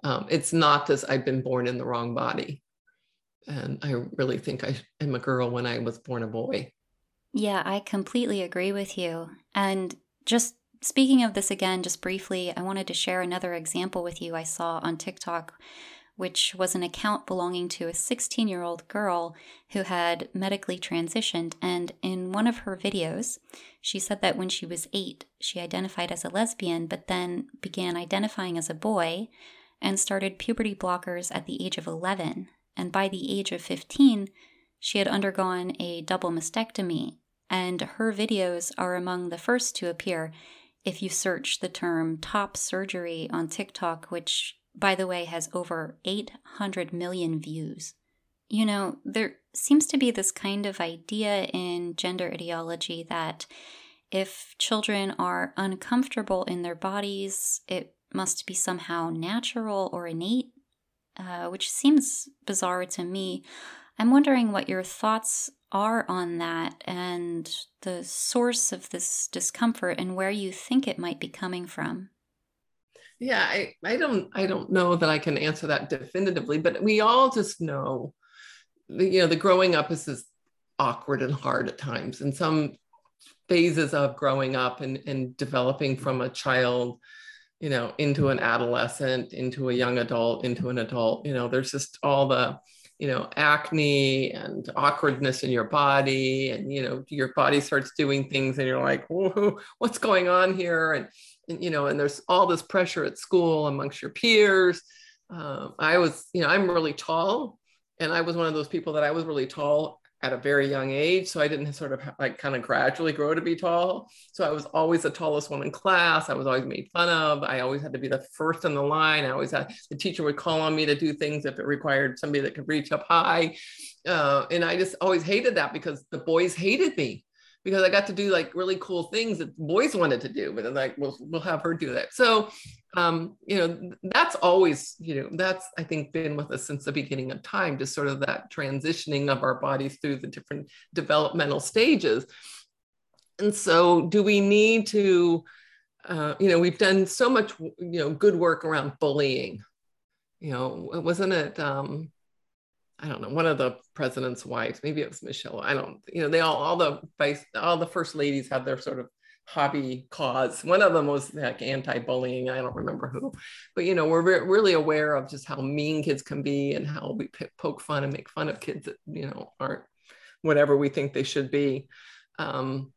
Um, it's not this I've been born in the wrong body. And I really think I am a girl when I was born a boy. Yeah, I completely agree with you. And just speaking of this again, just briefly, I wanted to share another example with you I saw on TikTok, which was an account belonging to a 16 year old girl who had medically transitioned. And in one of her videos, she said that when she was eight, she identified as a lesbian, but then began identifying as a boy and started puberty blockers at the age of 11. And by the age of 15, she had undergone a double mastectomy, and her videos are among the first to appear if you search the term top surgery on TikTok, which, by the way, has over 800 million views. You know, there seems to be this kind of idea in gender ideology that if children are uncomfortable in their bodies, it must be somehow natural or innate, uh, which seems bizarre to me. I'm wondering what your thoughts are on that and the source of this discomfort and where you think it might be coming from. Yeah, I, I don't I don't know that I can answer that definitively, but we all just know you know the growing up is, is awkward and hard at times and some phases of growing up and, and developing from a child you know into an adolescent into a young adult into an adult you know there's just all the you know acne and awkwardness in your body and you know your body starts doing things and you're like Whoa, what's going on here? And, and, you know and there's all this pressure at school amongst your peers. Um, i was you know i'm really tall and i was one of those people that i was really tall at a very young age. So I didn't sort of like kind of gradually grow to be tall. So I was always the tallest one in class. I was always made fun of. I always had to be the first in the line. I always had the teacher would call on me to do things if it required somebody that could reach up high. Uh, and I just always hated that because the boys hated me because I got to do like really cool things that boys wanted to do, but then like we'll we'll have her do that. So um, you know, that's always, you know, that's I think been with us since the beginning of time, just sort of that transitioning of our bodies through the different developmental stages. And so do we need to uh, you know, we've done so much, you know, good work around bullying. You know, wasn't it um I don't know, one of the president's wives, maybe it was Michelle. I don't, you know, they all, all the vice, all the first ladies have their sort of hobby cause. One of them was like anti-bullying. I don't remember who, but you know, we're re- really aware of just how mean kids can be and how we p- poke fun and make fun of kids that you know aren't whatever we think they should be. Um,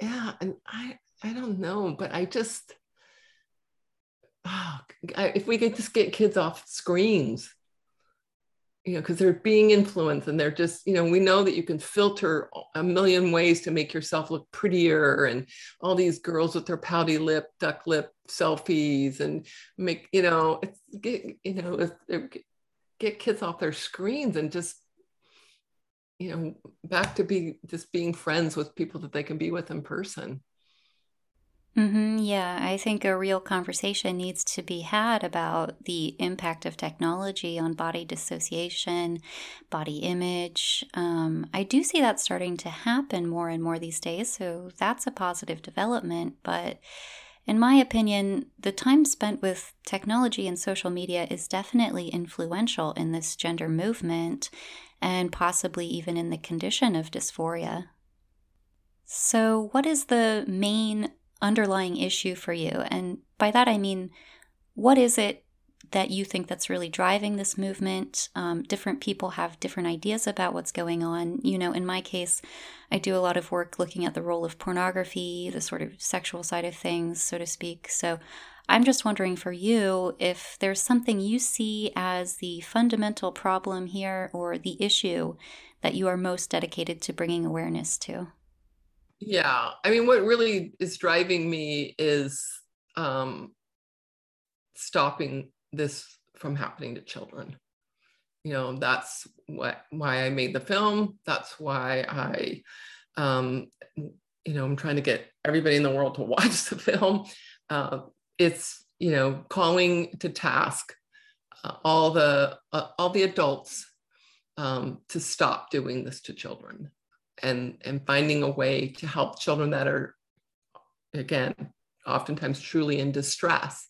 yeah, and I, I don't know, but I just, oh, I, if we could just get kids off screens you know, because they're being influenced and they're just, you know, we know that you can filter a million ways to make yourself look prettier and all these girls with their pouty lip, duck lip selfies and make, you know, it's get, you know, get kids off their screens and just, you know, back to be just being friends with people that they can be with in person. Mm-hmm, yeah, I think a real conversation needs to be had about the impact of technology on body dissociation, body image. Um, I do see that starting to happen more and more these days, so that's a positive development. But in my opinion, the time spent with technology and social media is definitely influential in this gender movement and possibly even in the condition of dysphoria. So, what is the main underlying issue for you? And by that I mean, what is it that you think that's really driving this movement. Um, different people have different ideas about what's going on. You know, in my case, I do a lot of work looking at the role of pornography, the sort of sexual side of things, so to speak. So I'm just wondering for you if there's something you see as the fundamental problem here or the issue that you are most dedicated to bringing awareness to. Yeah. I mean, what really is driving me is um, stopping this from happening to children. You know, that's what why I made the film. That's why I, um, you know, I'm trying to get everybody in the world to watch the film. Uh, it's you know calling to task uh, all the uh, all the adults um, to stop doing this to children and and finding a way to help children that are again oftentimes truly in distress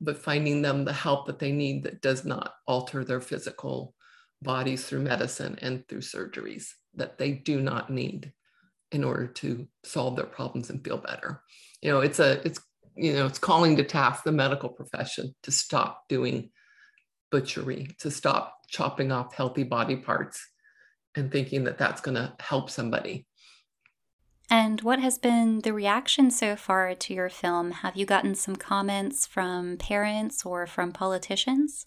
but finding them the help that they need that does not alter their physical bodies through medicine and through surgeries that they do not need in order to solve their problems and feel better. You know it's a it's you know it's calling to task the medical profession to stop doing butchery to stop chopping off healthy body parts and thinking that that's going to help somebody and what has been the reaction so far to your film? Have you gotten some comments from parents or from politicians?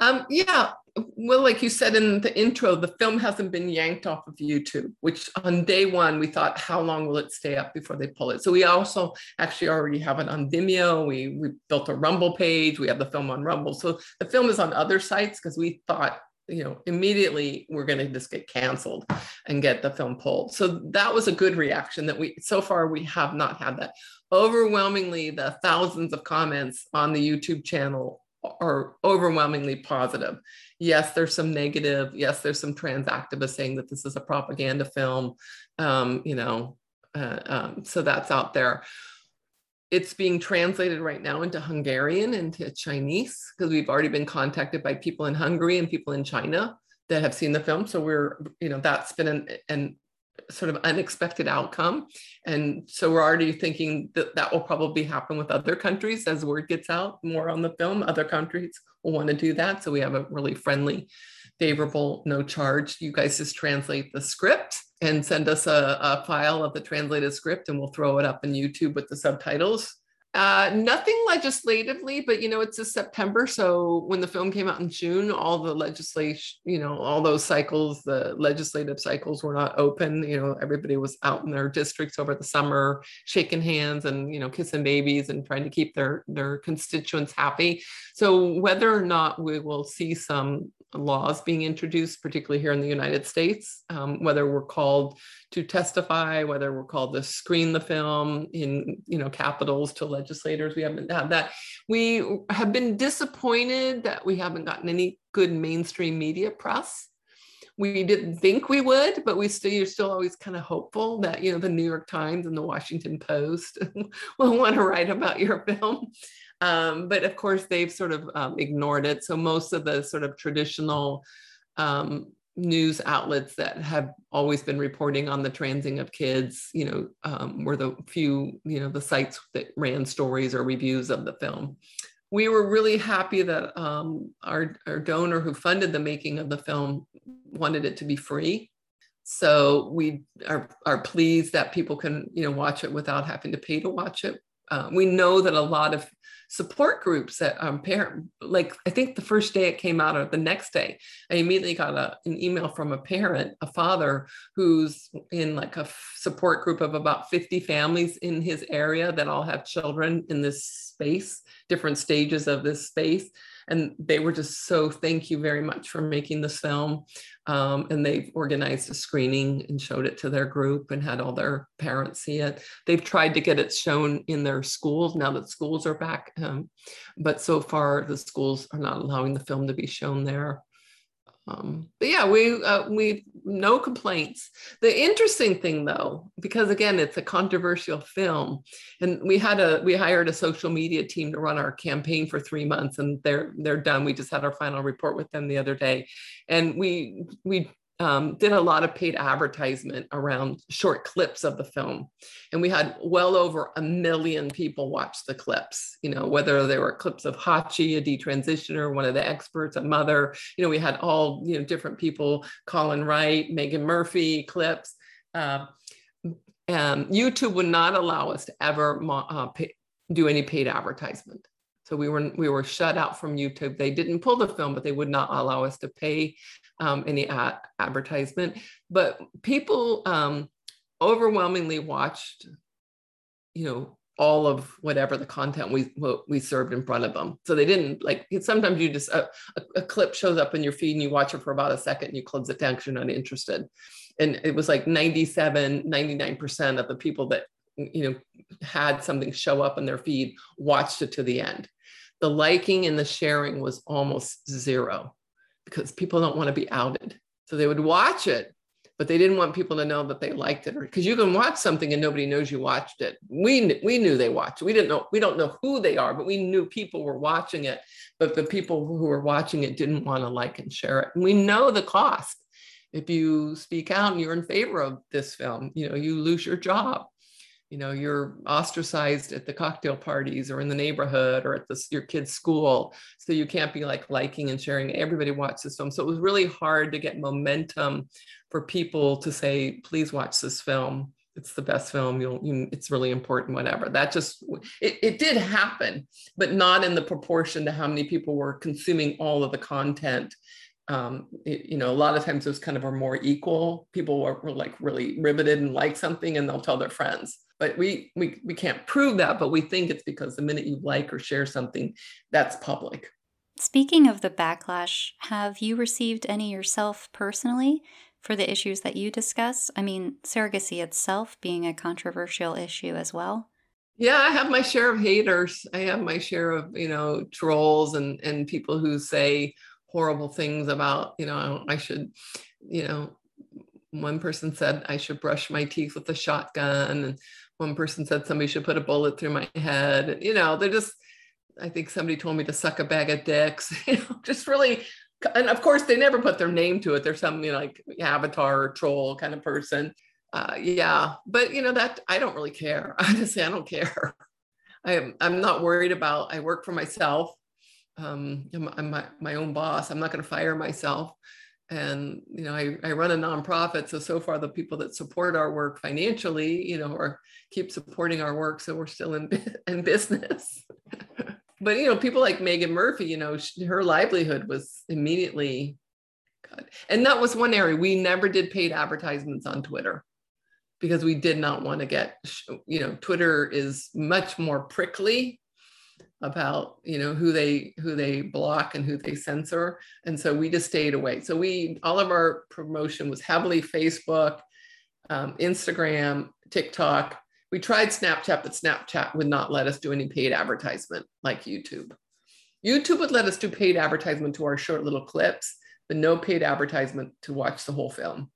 Um, yeah, well, like you said in the intro, the film hasn't been yanked off of YouTube, which on day one we thought, how long will it stay up before they pull it? So we also actually already have it on Vimeo. We we built a Rumble page. We have the film on Rumble. So the film is on other sites because we thought you know immediately we're going to just get canceled and get the film pulled. So that was a good reaction that we so far we have not had that. Overwhelmingly the thousands of comments on the youtube channel are overwhelmingly positive. Yes there's some negative. Yes there's some trans activists saying that this is a propaganda film. Um, you know uh, um, so that's out there it's being translated right now into Hungarian, into Chinese, because we've already been contacted by people in Hungary and people in China that have seen the film. So we're, you know, that's been an, an sort of unexpected outcome. And so we're already thinking that that will probably happen with other countries as word gets out more on the film. Other countries will want to do that. So we have a really friendly, favorable, no charge. You guys just translate the script and send us a, a, file of the translated script and we'll throw it up in YouTube with the subtitles. Uh, nothing legislatively, but you know, it's a September. So when the film came out in June, all the legislation, you know, all those cycles, the legislative cycles were not open. You know, everybody was out in their districts over the summer, shaking hands and, you know, kissing babies and trying to keep their, their constituents happy. So whether or not we will see some laws being introduced, particularly here in the United States, um, whether we're called to testify, whether we're called to screen the film in you know capitals to legislators. We haven't had that. We have been disappointed that we haven't gotten any good mainstream media press. We didn't think we would, but we still you're still always kind of hopeful that you know the New York Times and the Washington Post will want to write about your film. Um, but of course, they've sort of um, ignored it. So most of the sort of traditional um, news outlets that have always been reporting on the transing of kids, you know, um, were the few, you know, the sites that ran stories or reviews of the film. We were really happy that um, our, our donor who funded the making of the film wanted it to be free. So we are, are pleased that people can, you know, watch it without having to pay to watch it. Uh, we know that a lot of support groups that um, parent like i think the first day it came out or the next day i immediately got a, an email from a parent a father who's in like a support group of about 50 families in his area that all have children in this space different stages of this space and they were just so thank you very much for making this film. Um, and they've organized a screening and showed it to their group and had all their parents see it. They've tried to get it shown in their schools now that schools are back um, but so far the schools are not allowing the film to be shown there um, but yeah, we uh, we no complaints. The interesting thing, though, because again, it's a controversial film, and we had a we hired a social media team to run our campaign for three months, and they're they're done. We just had our final report with them the other day, and we we um, did a lot of paid advertisement around short clips of the film. And we had well over a million people watch the clips, you know, whether they were clips of Hacsi, a detransitioner, one of the experts, a mother, you know, we had all, you know, different people, Colin Wright, Meghan Murphy clips. Uh, and YouTube would not allow us to ever uh, pay, do any paid advertisement. So we were we were shut out from YouTube. They didn't pull the film, but they would not allow us to pay um, any ad- advertisement. But people um, overwhelmingly watched, you know, all of whatever the content we we served in front of them. So they didn't like. Sometimes you just a, a, a clip shows up in your feed and you watch it for about a second and you close it down because you're not interested. And it was like 97, 99% of the people that you know had something show up in their feed watched it to the end the liking and the sharing was almost zero because people don't want to be outed. So they would watch it, but they didn't want people to know that they liked it because you can watch something and nobody knows you watched it. We we knew they watched. We didn't know we don't know who they are, but we knew people were watching it. But the people who were watching it didn't want to like and share it. And we know the cost. If you speak out and you're in favor of this film, you know, you lose your job you know you're ostracized at the cocktail parties or in the neighborhood or at this your kid's school. So you can't be like liking and sharing. Everybody watch this film. So it was really hard to get momentum for people to say please watch this film. It's the best film. You'll you, it's really important whatever. That just it, it did happen but not in the proportion to how many people were consuming all of the content. Um, it, you know, a lot of times those kind of are more equal. People were like really riveted and like something, and they'll tell their friends but we, we we can't prove that but we think it's because the minute you like or share something that's public. Speaking of the backlash have you received any yourself personally for the issues that you discuss? I mean surrogacy itself being a controversial issue as well. Yeah i have my share of haters. I have my share of you know trolls and and people who say horrible things about you know i should you know one person said I should brush my teeth with a shotgun, and one person said somebody should put a bullet through my head. And, you know, they're just, I think somebody told me to suck a bag of dicks, you know, just really, and of course they never put their name to it. They're some, like avatar or troll kind of person. Uh, yeah, but you know that I don't really care. Honestly, I don't care. I am I'm not worried about. I work for myself. Um, I'm, I'm my, my own boss. I'm not going to fire myself and you know I, I run a nonprofit so so far the people that support our work financially you know or keep supporting our work so we're still in, in business. But you know people like Meghan Murphy you know she, her livelihood was immediately cut. And that was one area we never did paid advertisements on twitter because we did not want to get you know twitter is much more prickly about you know who they who they block and who they censor. And so we just stayed away. So we all of our promotion was heavily facebook um, instagram tiktok. We tried snapchat but snapchat would not let us do any paid advertisement like youtube. Youtube would let us do paid advertisement to our short little clips but no paid advertisement to watch the whole film.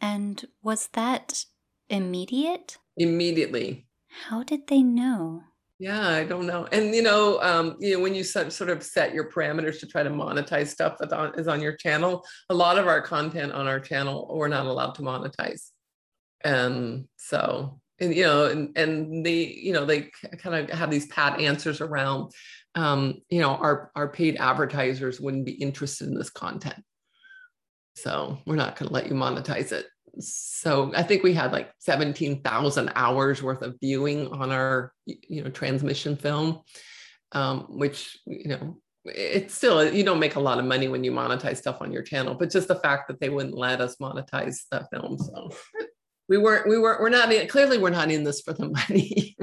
And was that immediate? Immediately. How did they know yeah, I don't know. And you know, um, you know, when you sort of set your parameters to try to monetize stuff that on, is on your channel, a lot of our content on our channel we're not allowed to monetize. And so, and you know, and and they, you know, they kind of have these pat answers around, um, you know, our our paid advertisers wouldn't be interested in this content. So we're not going to let you monetize it so I think we had like 17,000 hours worth of viewing on our, you know, Trans Mission film, um, which, you know, it's still, you don't make a lot of money when you monetize stuff on your channel, but just the fact that they wouldn't let us monetize the film. So we weren't, we weren't, we're not, in, clearly we're not in this for the money.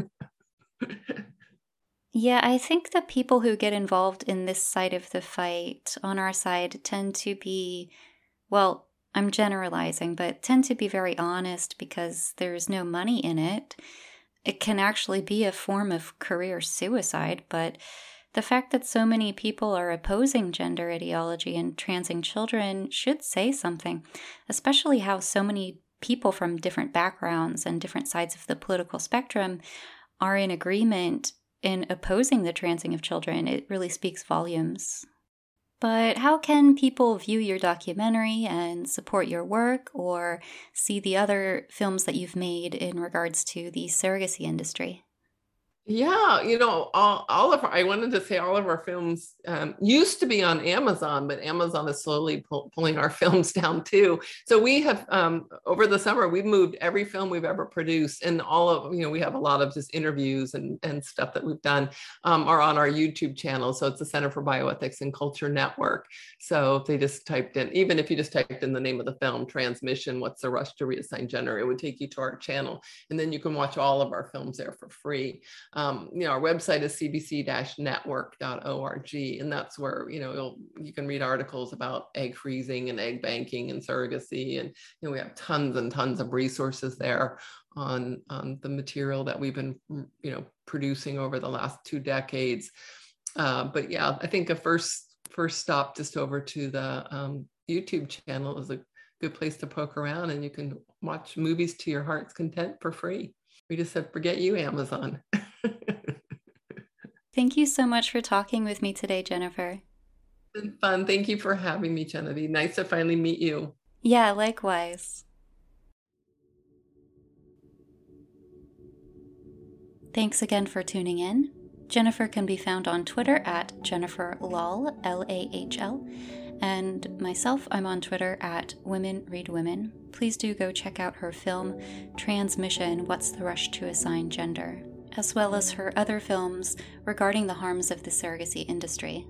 yeah, I think the people who get involved in this side of the fight on our side tend to be, well, I'm generalizing, but tend to be very honest because there's no money in it. It can actually be a form of career suicide, but the fact that so many people are opposing gender ideology and transing children should say something, especially how so many people from different backgrounds and different sides of the political spectrum are in agreement in opposing the transing of children. It really speaks volumes. But how can people view your documentary and support your work or see the other films that you've made in regards to the surrogacy industry? Yeah, you know, all, all of our, I wanted to say all of our films um, used to be on Amazon, but Amazon is slowly pull, pulling our films down too. So we have, um, over the summer, we've moved every film we've ever produced and all of, you know, we have a lot of just interviews and, and stuff that we've done um, are on our YouTube channel. So it's the Center for Bioethics and Culture Network. So if they just typed in, even if you just typed in the name of the film, Trans Mission, What's the Rush to Reassign Gender, it would take you to our channel. And then you can watch all of our films there for free um, you know, our website is cbc-network.org, and that's where you know you can read articles about egg freezing and egg banking and surrogacy, and you know we have tons and tons of resources there on on the material that we've been you know producing over the last two decades. Uh, but yeah, I think a first first stop just over to the um, YouTube channel is a good place to poke around, and you can watch movies to your heart's content for free. We just said, forget you, Amazon. Thank you so much for talking with me today, Jennifer. It's been fun. Thank you for having me, Genevieve. Nice to finally meet you. Yeah, likewise. Thanks again for tuning in. Jennifer can be found on Twitter at Jennifer Lahl, L A H L, and myself, I'm on Twitter at Women Read Women. Please do go check out her film, Trans Mission What's the Rush to Assign Gender? As well as her other films regarding the harms of the surrogacy industry.